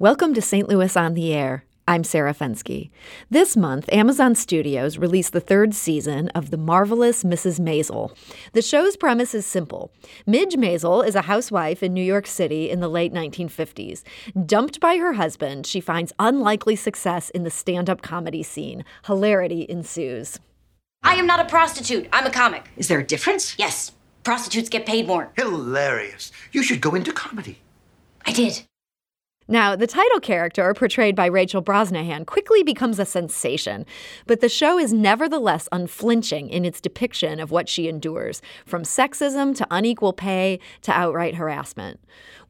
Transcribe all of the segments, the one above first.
Welcome to St. Louis on the Air. I'm Sarah Fenske. This month, Amazon Studios released the third season of The Marvelous Mrs. Maisel. The show's premise is simple. Midge Maisel is a housewife in New York City in the late 1950s. Dumped by her husband, she finds unlikely success in the stand up comedy scene. Hilarity ensues. I am not a prostitute. I'm a comic. Is there a difference? Yes. Prostitutes get paid more. Hilarious. You should go into comedy. I did. Now, the title character, portrayed by Rachel Brosnahan, quickly becomes a sensation, but the show is nevertheless unflinching in its depiction of what she endures, from sexism to unequal pay to outright harassment.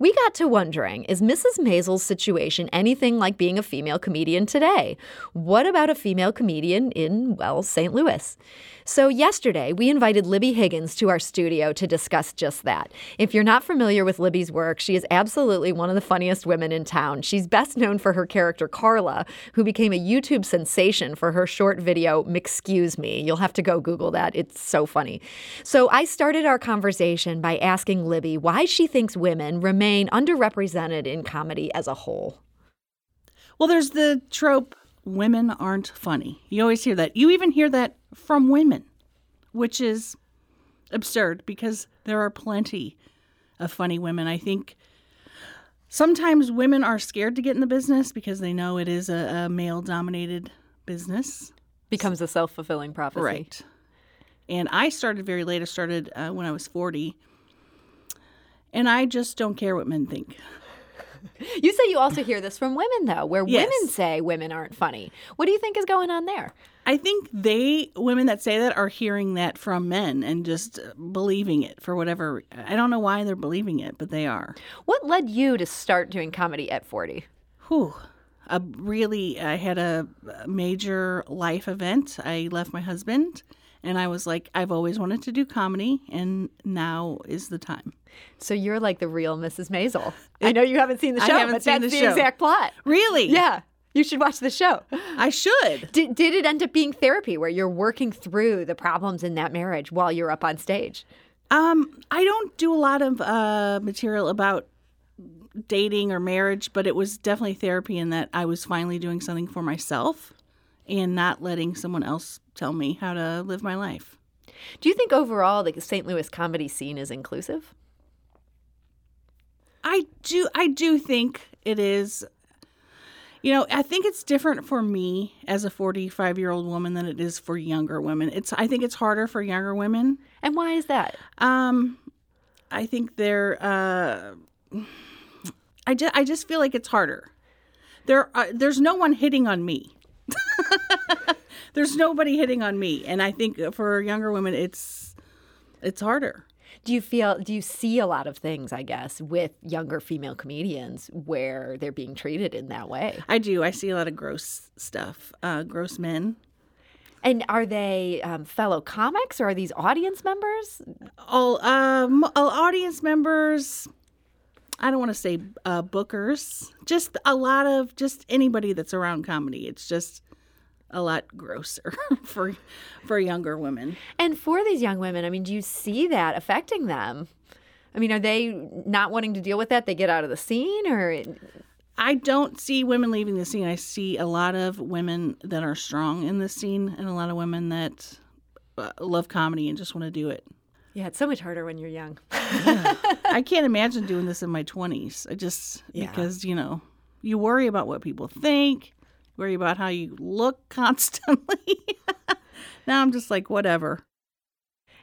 We got to wondering is Mrs. Maisel's situation anything like being a female comedian today? What about a female comedian in, well, St. Louis? So, yesterday, we invited Libby Higgins to our studio to discuss just that. If you're not familiar with Libby's work, she is absolutely one of the funniest women in town. She's best known for her character Carla, who became a YouTube sensation for her short video, Excuse Me. You'll have to go Google that. It's so funny. So, I started our conversation by asking Libby why she thinks women remain underrepresented in comedy as a whole. Well, there's the trope women aren't funny. You always hear that. You even hear that from women, which is absurd because there are plenty of funny women. I think sometimes women are scared to get in the business because they know it is a, a male dominated business. Becomes a self fulfilling prophecy. Right. And I started very late. I started uh, when I was 40. And I just don't care what men think. You say you also hear this from women, though, where Yes. women say women aren't funny. What do you think is going on there? I think they women that say that are hearing that from men and just believing it for whatever. I don't know why they're believing it, but they are. What led you to start doing comedy at 40? Whew. A really, I had a major life event. I left my husband, and I was like, I've always wanted to do comedy, and now is the time. So you're like the real Mrs. Maisel. I know you haven't seen the show, but seen that's the the, exact plot. Really? Yeah, you should watch the show. I should. Did, did it end up being therapy where you're working through the problems in that marriage while you're up on stage? Um, I don't do a lot of uh, material about dating or marriage, but it was definitely therapy in that I was finally doing something for myself and not letting someone else tell me how to live my life. Do you think overall the St. Louis comedy scene is inclusive? I do I do think it is you know, I think it's different for me as a 45-year-old woman than it is for younger women. It's I think it's harder for younger women. And why is that? Um I think they're uh I just I just feel like it's harder. There uh, there's no one hitting on me. there's nobody hitting on me and I think for younger women it's it's harder. Do you feel, do you see a lot of things, I guess, with younger female comedians where they're being treated in that way? I do. I see a lot of gross stuff. Uh gross men. And are they um, fellow comics or are these audience members? all um all audience members i don't want to say uh bookers just a lot of just anybody that's around comedy it's just a lot grosser for for younger women And for these young women, I mean, do you see that affecting them? I mean, are they not wanting to deal with that? They get out of the scene or i don't see women leaving the scene i see a lot of women that are strong in the scene and a lot of women that uh, love comedy and just want to do it Yeah, it's so much harder when you're young. i can't imagine doing this in my 20s i just Yeah. because you know you worry about what people think worry about how you look constantly. Now i'm just like whatever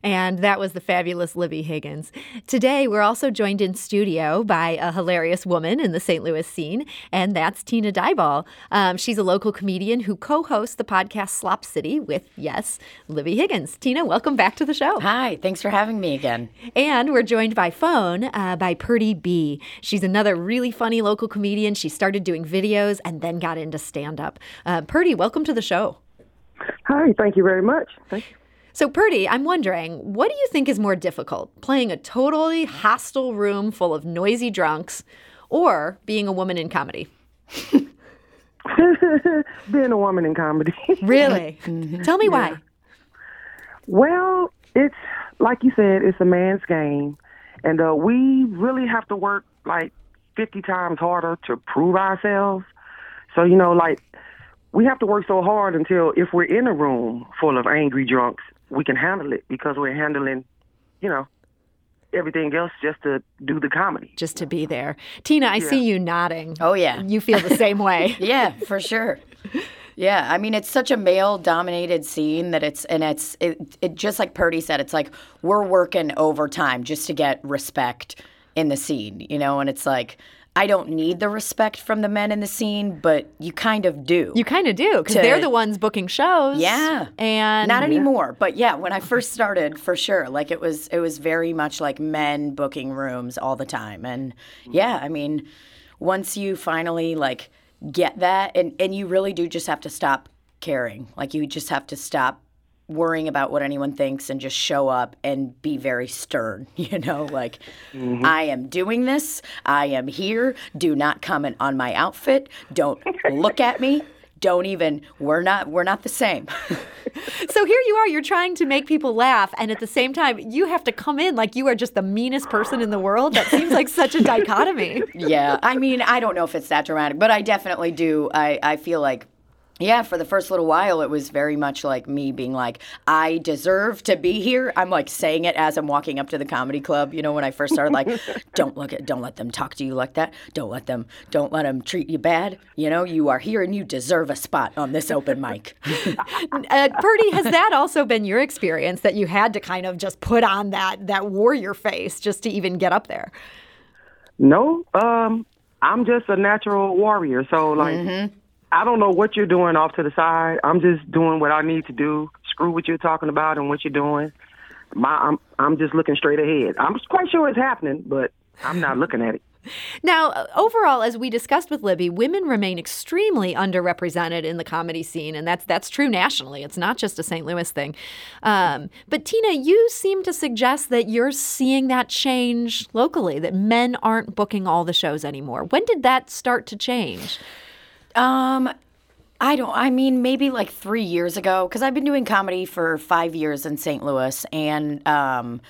And that was the fabulous Libby Higgins. Today, we're also joined in studio by a hilarious woman in the St. Louis scene, and that's Tina Dyball. Um, she's a local comedian who co hosts the podcast Slop City with, yes, Libby Higgins. Tina, welcome back to the show. Hi, thanks for having me again. And we're joined by phone uh, by Purdy B. She's another really funny local comedian. She started doing videos and then got into stand up. Uh, Purdy, welcome to the show. Hi, thank you very much. Thank you. So, Purdy, I'm wondering, what do you think is more difficult, playing a totally hostile room full of noisy drunks or being a woman in comedy? Being a woman in comedy. Really? Tell me why. well, it's like you said, it's a man's game, and uh, we really have to work like 50 times harder to prove ourselves. So, you know, like, we have to work so hard until if we're in a room full of angry drunks, we can handle it because we're handling, you know, everything else just to do the comedy. Just to be there. Tina, I see you nodding. Oh, yeah. You feel the same way. Yeah, for sure. Yeah, I mean it's such a male-dominated scene that it's and it's it, it just like Purdy said, it's like we're working overtime just to get respect in the scene, you know, and it's like I don't need the respect from the men in the scene, but you kind of do. You kind of do because they're the ones booking shows. Yeah. and not anymore, but yeah, when I first started, for sure, like it was, it was very much like men booking rooms all the time, and yeah, I mean, once you finally like get that, and and you really do just have to stop caring, like you just have to stop worrying about what anyone thinks and just show up and be very stern you know like mm-hmm. i am doing this. I am here. Do not comment on my outfit. Don't look at me. Don't even we're not we're not the same. So here you are, you're trying to make people laugh, and at the same time, you have to come in like you are just the meanest person in the world. That seems like such a dichotomy. yeah i mean i don't know if it's that dramatic but i definitely do. I i feel like yeah, for the first little while, it was very much like me being like, I deserve to be here. I'm like saying it as I'm walking up to the comedy club. You know, when I first started, like, don't look at, don't let them talk to you like that. Don't let them, don't let them treat you bad. You know, you are here and you deserve a spot on this open mic. Uh, Purdy, has that also been your experience that you had to kind of just put on that that warrior face just to even get up there? No, um, I'm just a natural warrior. So, like, I don't know what you're doing off to the side. I'm just doing what I need to do. Screw what you're talking about and what you're doing. My, I'm, I'm just looking straight ahead. I'm quite sure it's happening, but I'm not looking at it. Now, overall, as we discussed with Libby, women remain extremely underrepresented in the comedy scene, and that's that's true nationally. It's not just a St. Louis thing. Um, but Tina, you seem to suggest that you're seeing that change locally. That men aren't booking all the shows anymore. When did that start to change? Um, I don't. I mean, maybe like three years ago, because I've been doing comedy for five years in St. Louis, and um,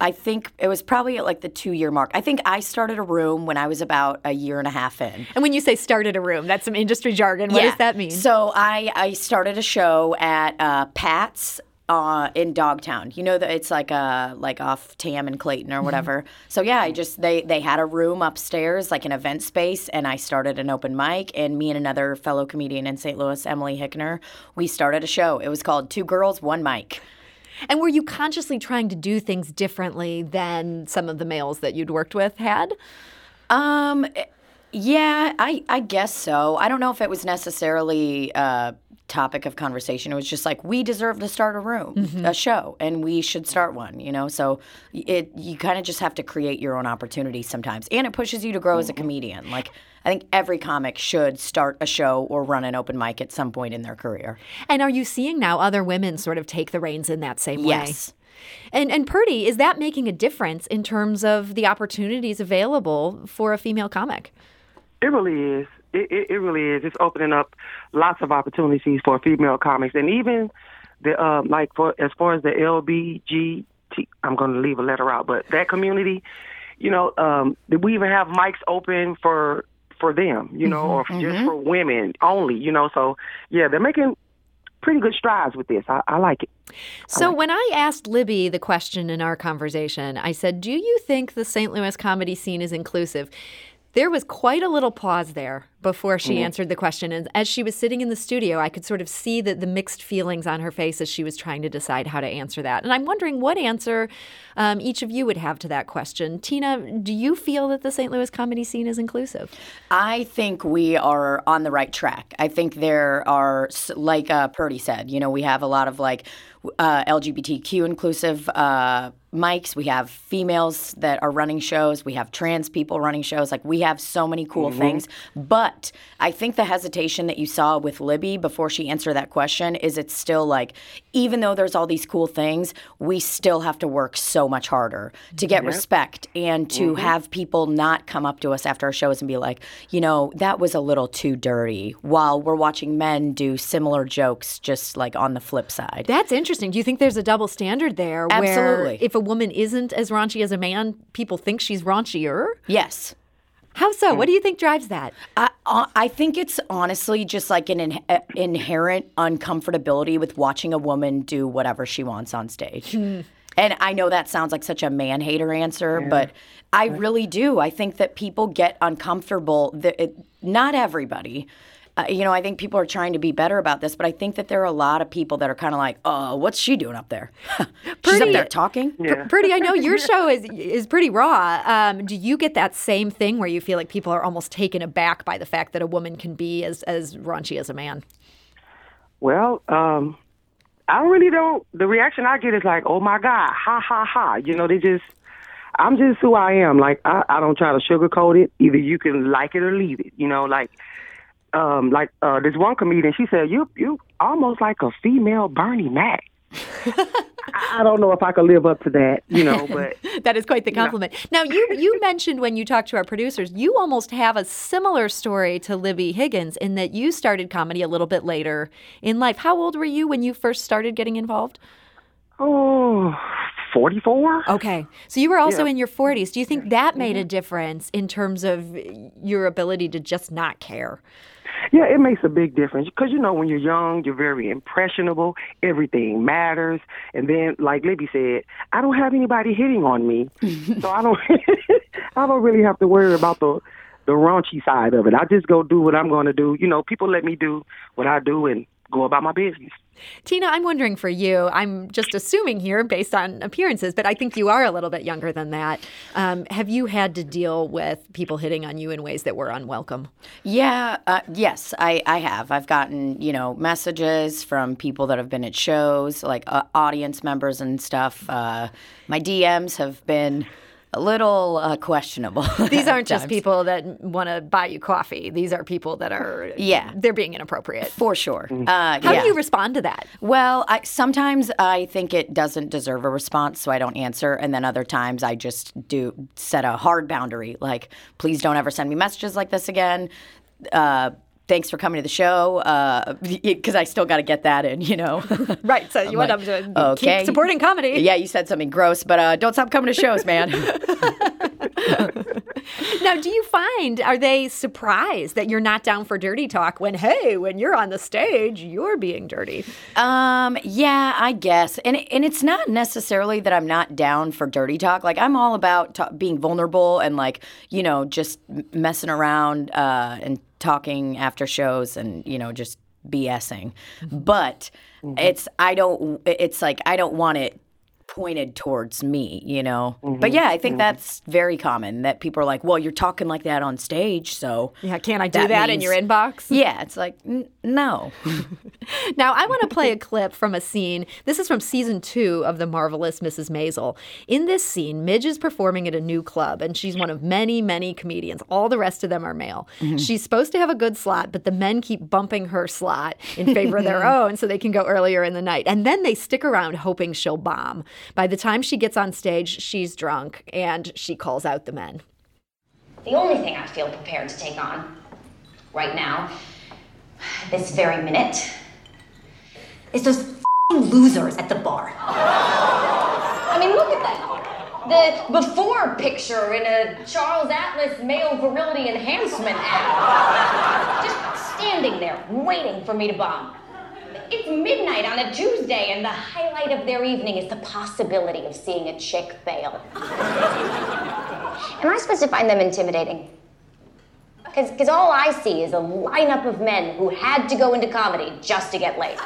I think it was probably at like the two year mark. I think I started a room when I was about a year and a half in. And when you say started a room, that's some industry jargon. What does that mean? So I I started a show at uh, Pat's. Uh, in Dogtown, you know that it's like uh like off Tamm and Clayton Mm-hmm. or whatever. So yeah, I just they they had a room upstairs, like an event space, and I started an open mic. And me and another fellow comedian in St. Louis, Emily Hickner, we started a show. It was called Two Girls, One Mic. and were you consciously trying to do things differently than some of the males that you'd worked with had? Um, yeah, I I guess so. I don't know if it was necessarily a topic of conversation. It was just like we deserve to start a room, mm-hmm. a show, and we should start one. You know, so it you kind of just have to create your own opportunities sometimes, and it pushes you to grow as a mm-hmm. comedian. Like I think every comic should start a show or run an open mic at some point in their career. And are you seeing now other women sort of take the reins in that same way? Yes. And and Purdy, is that making a difference in terms of the opportunities available for a female comic? It really is. It, it, it really is. It's opening up lots of opportunities for female comics, and even the um, like for as far as the LBGT. I'm going to leave a letter out, but that community, you know, um, we even have mics open for for them, you know, or just for women only, you know. So yeah, they're making pretty good strides with this. I, I like it. So when I asked Libby the question in our conversation, I said, "Do you think the St. Louis comedy scene is inclusive?" There was quite a little pause there before she answered the question. And as she was sitting in the studio, I could sort of see that the mixed feelings on her face as she was trying to decide how to answer that. And I'm wondering what answer um, each of you would have to that question. Tina, do you feel that the St. Louis comedy scene is inclusive? I think we are on the right track. I think there are, like uh, Purdy said, you know, we have a lot of like uh, LGBTQ inclusive uh, mics. We have females that are running shows. We have trans people running shows. Like we have so many cool mm-hmm. things. But I think the hesitation that you saw with Libby before she answered that question is it's still like, even though there's all these cool things, we still have to work so much harder to get respect and to mm-hmm. have people not come up to us after our shows and be like, you know, that was a little too dirty while we're watching men do similar jokes just like on the flip side. That's interesting. Do you think there's a double standard there where Absolutely. if a woman isn't as raunchy as a man, people think she's raunchier? Yes. How so? What do you think drives that? I, uh, I think it's honestly just like an in, uh, inherent uncomfortability with watching a woman do whatever she wants on stage. And I know that sounds like such a man hater answer, but I really do. I think that people get uncomfortable. The- it- Not everybody. Uh, you know, I think people are trying to be better about this, but I think that there are a lot of people that are kind of like, "Oh, what's she doing up there? She's up Pretty- there talking." Pretty, I know your show is is pretty raw. Um, do you get that same thing where you feel like people are almost taken aback by the fact that a woman can be as as raunchy as a man? Well, um, I really don't. The reaction I get is like, "Oh my god, ha ha ha!" You know, they just. I'm just who I am. Like I, I don't try to sugarcoat it. Either you can like it or leave it. You know, like um, like uh, this one comedian. She said, "You you almost like a female Bernie Mac." I, don't know if I could live up to that. You know, but That is quite the compliment. Now, you you mentioned when you talked to our producers, you almost have a similar story to Libby Higgins in that you started comedy a little bit later in life. How old were you when you first started getting involved? oh, 44. Okay. So you were also in your 40s. Do you think that made a difference in terms of your ability to just not care? Yeah, it makes a big difference because you know when you're young, you're very impressionable. Everything matters, and then, like Libby said, I don't have anybody hitting on me, so I don't, I don't really have to worry about the the raunchy side of it. I just go do what I'm going to do. You know, people let me do what I do and go about my business. Tina, I'm wondering for you, I'm just assuming here based on appearances, but I think you are a little bit younger than that. Um, have you had to deal with people hitting on you in ways that were unwelcome? Yeah, uh, yes, I, I have. I've gotten, you know, messages from people that have been at shows, like uh, audience members and stuff. Uh, my DMs have been a little uh, questionable. These aren't just times. people that want to buy you coffee. These are people that are, Yeah. they're being inappropriate. For sure. Uh, How yeah. do you respond to that? Well, I, sometimes I think it doesn't deserve a response, so I don't answer. And then other times I just do set a hard boundary, like, please don't ever send me messages like this again. Uh, thanks for coming to the show, because I still got to get that in, you know. Right. So you I'm want like, them to okay. keep supporting comedy. yeah, you said something gross, but uh, don't stop coming to shows, man. Now, do you find, are they surprised that you're not down for dirty talk when, hey, when you're on the stage, you're being dirty? Um, yeah, I guess. And and it's not necessarily that I'm not down for dirty talk. Like I'm all about ta- being vulnerable and like, you know, just messing around uh and talking after shows and, you know, just BSing. Mm-hmm. But mm-hmm. it's I don't it's like I don't want it pointed towards me, you know. But mm-hmm. yeah, I think that's very common that people are like, "Well, you're talking like that on stage, so Yeah, can I do That that, in means- your inbox? yeah, it's like n- no. Now, I want to play a clip from a scene. This is from season two of The Marvelous Mrs. Maisel. In this scene, Midge is performing at a new club, and she's one of many, many comedians. All the rest of them are male. Mm-hmm. She's supposed to have a good slot, but the men keep bumping her slot in favor of their own so they can go earlier in the night. And then they stick around hoping she'll bomb. By the time she gets on stage, she's drunk, and she calls out the men. The only thing I feel prepared to take on right now, this very minute, is those losers at the bar. I mean, look at them. The before picture in a Charles Atlas male virility enhancement ad. Just standing there, waiting for me to bomb. It's midnight on a Tuesday, and the highlight of their evening is the possibility of seeing a chick fail. Am I supposed to find them intimidating? Because all I see is a lineup of men who had to go into comedy just to get laid.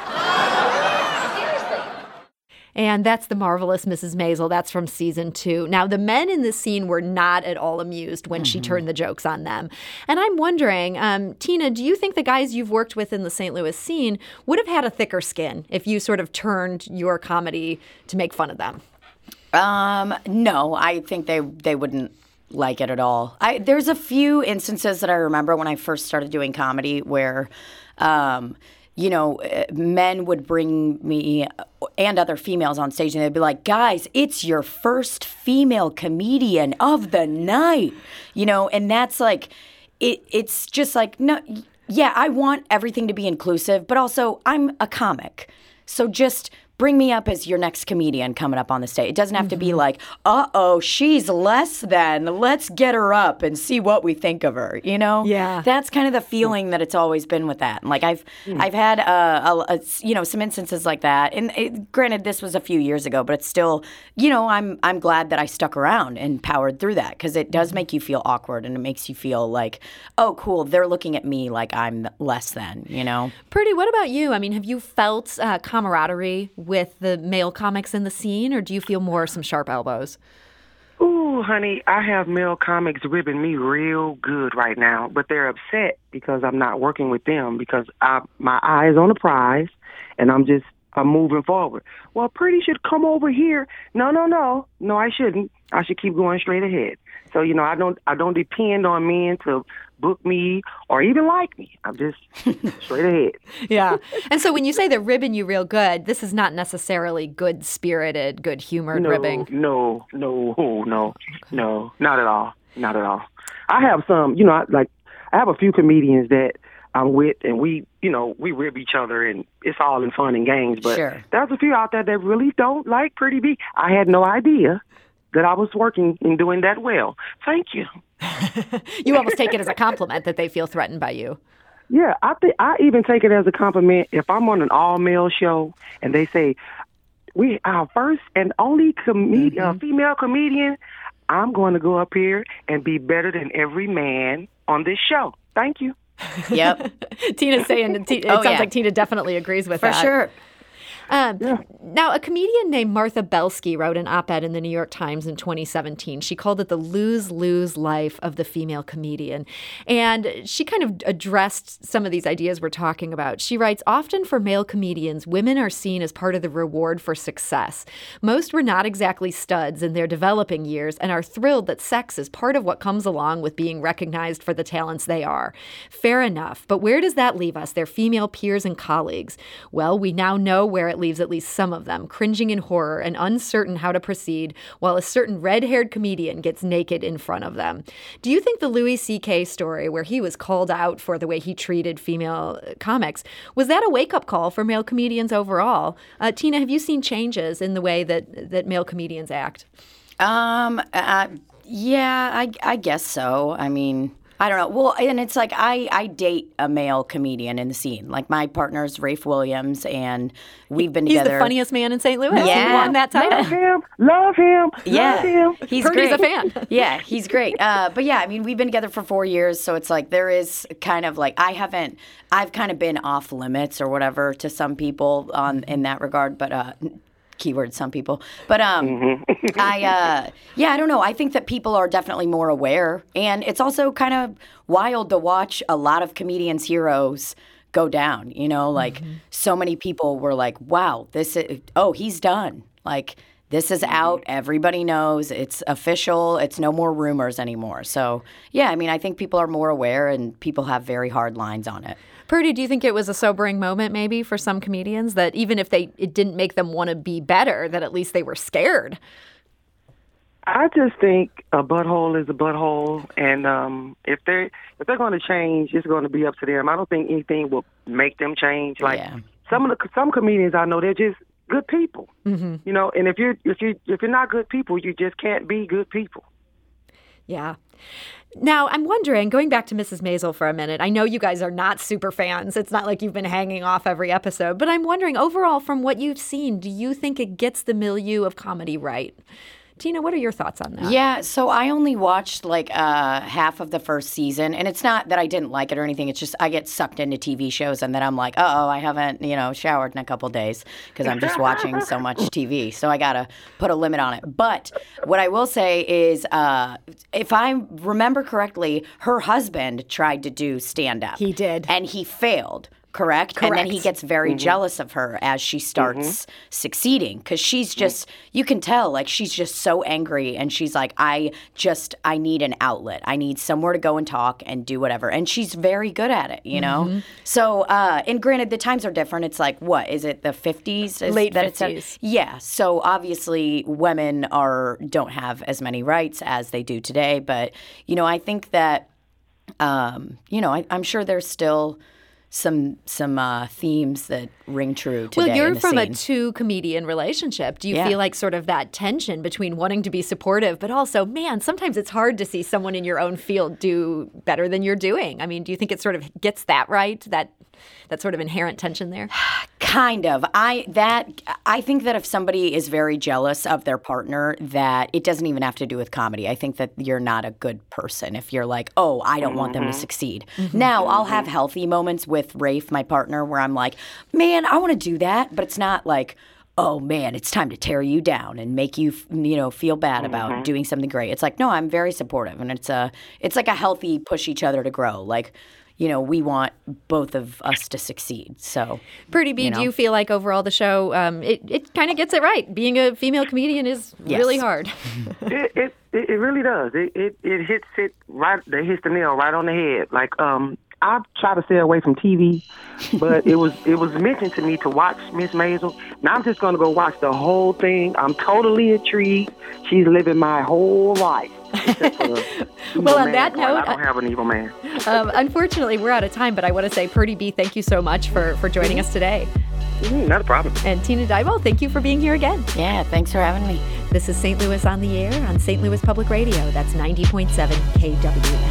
And that's the marvelous Mrs. Maisel. That's from season two. Now, the men in this scene were not at all amused when she turned the jokes on them. And I'm wondering, um, Tina, do you think the guys you've worked with in the St. Louis scene would have had a thicker skin if you sort of turned your comedy to make fun of them? Um, no, I think they they wouldn't like it at all. I there's a few instances that I remember when I first started doing comedy where, um, you know, uh, men would bring me and other females on stage and they'd be like, "Guys, it's your first female comedian of the night," you know, and that's like, it. It's just like no, yeah, I want everything to be inclusive, but also I'm a comic, so just bring me up as your next comedian coming up on the stage. It doesn't have to Mm-hmm. be like, uh oh, she's less than. Let's get her up and see what we think of her. You know? Yeah. That's kind of the feeling that it's always been with that. And like I've I've had uh, a, a- you know some instances like that. And it, granted, this was a few years ago, but it's still you know I'm I'm glad that I stuck around and powered through that because it does make you feel awkward and it makes you feel like oh cool they're looking at me like I'm less than. You know? Purdy, what about you? I mean, have you felt uh, camaraderie with the male comics in the scene, or do you feel more some sharp elbows? Ooh, honey, I have male comics ribbing me real good right now, but they're upset because I'm not working with them because I my eye is on the prize, and I'm just I'm moving forward. Well, Pretty should come over here. No, no, no, no, I shouldn't. I should keep going straight ahead. So you know, I don't I don't depend on men to book me or even like me. I'm just straight ahead. Yeah. and so when you say they're ribbing you real good, this is not necessarily good spirited, good humored no, ribbing. No, no, no, no, not at all. Not at all. I have some, you know, I, like I have a few comedians that I'm with, and we, you know, we rib each other, and it's all in fun and games. But Sure. there's a few out there that really don't like Pretty B. I had no idea that I was working and doing that well. Thank you. You almost take it as a compliment that they feel threatened by you. Yeah, I think I even take it as a compliment if I'm on an all male show and they say we our first and only comed- uh, female comedian. I'm going to go up here and be better than every man on this show. Thank you. Yep. Tina's saying, it Oh, sounds yeah. like Tina definitely agrees with For that. For sure. Um, Now, a comedian named Martha Belsky wrote an op ed in the New York Times in 2017. She called it the lose lose life of the female comedian. And she kind of addressed some of these ideas we're talking about. She writes Often for male comedians, women are seen as part of the reward for success. Most were not exactly studs in their developing years and are thrilled that sex is part of what comes along with being recognized for the talents they are. Fair enough, but where does that leave us, their female peers and colleagues? Well, we now know where it leaves at least some of them, cringing in horror and uncertain how to proceed, while a certain red haired comedian gets naked in front of them. Do you think the Louis C.K. story, where he was called out for the way he treated female uh, comics, was that a wake up call for male comedians overall? Uh, Tina, have you seen changes in the way that, that male comedians act? Um. Uh, yeah, I I guess so. I mean, I don't know. Well, and it's like I I date a male comedian in the scene. Like my partner's Rafe Williams, and we've been He's together. He's the funniest man in St. Louis. Yeah. He won that title. Love him, love him, Yeah, love him. he's Purdy's great. a fan. yeah, he's great. Uh, but yeah, I mean, we've been together for four years, so it's like there is kind of like I haven't, I've kind of been off limits or whatever to some people on in that regard. But uh, keyword some people. But um, I uh, yeah, I don't know. I think that people are definitely more aware, and it's also kind of wild to watch a lot of comedians' heroes go down. You know, like so many people were like, "Wow, this is oh, he's done." Like this is out. Everybody knows it's official. It's no more rumors anymore. So yeah, I mean, I think people are more aware, and people have very hard lines on it. Purdy, do you think it was a sobering moment maybe for some comedians that even if they it didn't make them want to be better, that at least they were scared? I just think a butthole is a butthole, and um, if they're if they're going to change, it's going to be up to them. I don't think anything will make them change. Like Yeah. some of the some comedians I know, they're just good people. Mm-hmm. You know, and if you're if you if you're not good people, you just can't be good people. Yeah. Now, I'm wondering, going back to Mrs. Maisel for a minute, I know you guys are not super fans. It's not like you've been hanging off every episode, but I'm wondering, overall, from what you've seen, do you think it gets the milieu of comedy right? Tina, what are your thoughts on that? Yeah, so I only watched like uh, half of the first season, and it's not that I didn't like it or anything. It's just I get sucked into TV shows, and then I'm like, oh, I haven't you know showered in a couple days because I'm just watching so much TV. So I gotta put a limit on it. But what I will say is, uh, if I remember correctly, her husband tried to do stand up. He did. and he failed. Correct? And then he gets very jealous of her as she starts succeeding because she's just, you can tell, like, she's just so angry. And she's like, I just, I need an outlet. I need somewhere to go and talk and do whatever. And she's very good at it, you know? So, uh, and granted, the times are different. It's like, what, is it the 50s? Is Late that it's at? 50s. Yeah. So obviously, women are, don't have as many rights as they do today. But, you know, I think that um, you know, I, I'm sure there's still some some uh, themes that ring true today. Well, you're from a two comedian relationship. Do you Yeah. feel like sort of that tension between wanting to be supportive, but also, man, sometimes it's hard to see someone in your own field do better than you're doing? I mean, do you think it sort of gets that right? That that sort of inherent tension there? Kind of. I that I think that if somebody is very jealous of their partner, that it doesn't even have to do with comedy. I think that you're not a good person if you're like, oh, I don't want them to mm-hmm. succeed. Mm-hmm. Now I'll have mm-hmm. healthy moments with Rafe, my partner, where I'm like, man, I want to do that, but it's not like. Oh man, it's time to tear you down and make you, you know, feel bad about doing something great. It's like, no, I'm very supportive, and it's a, it's like a healthy push each other to grow. Like, you know, we want both of us to succeed. So, Pretty B, you do you feel like overall the show, um, it, it kind of gets it right? Being a female comedian is really hard. it, it it it really does. It it it hits it right. They hits the nail right on the head. Like um, I try to stay away from TV, but it was it was mentioned to me to watch Miss Maisel. Now I'm just gonna go watch the whole thing. I'm totally intrigued. She's living my whole life. Except for the evil Well, on man that note, I don't have an evil man. um, unfortunately, we're out of time, but I want to say, Purdy B, thank you so much for, for joining us today. Mm, not a problem. And Tina Dyball, thank you for being here again. yeah, thanks for having me. This is St. Louis on the Air on St. Louis Public Radio. That's 90.7 KWM.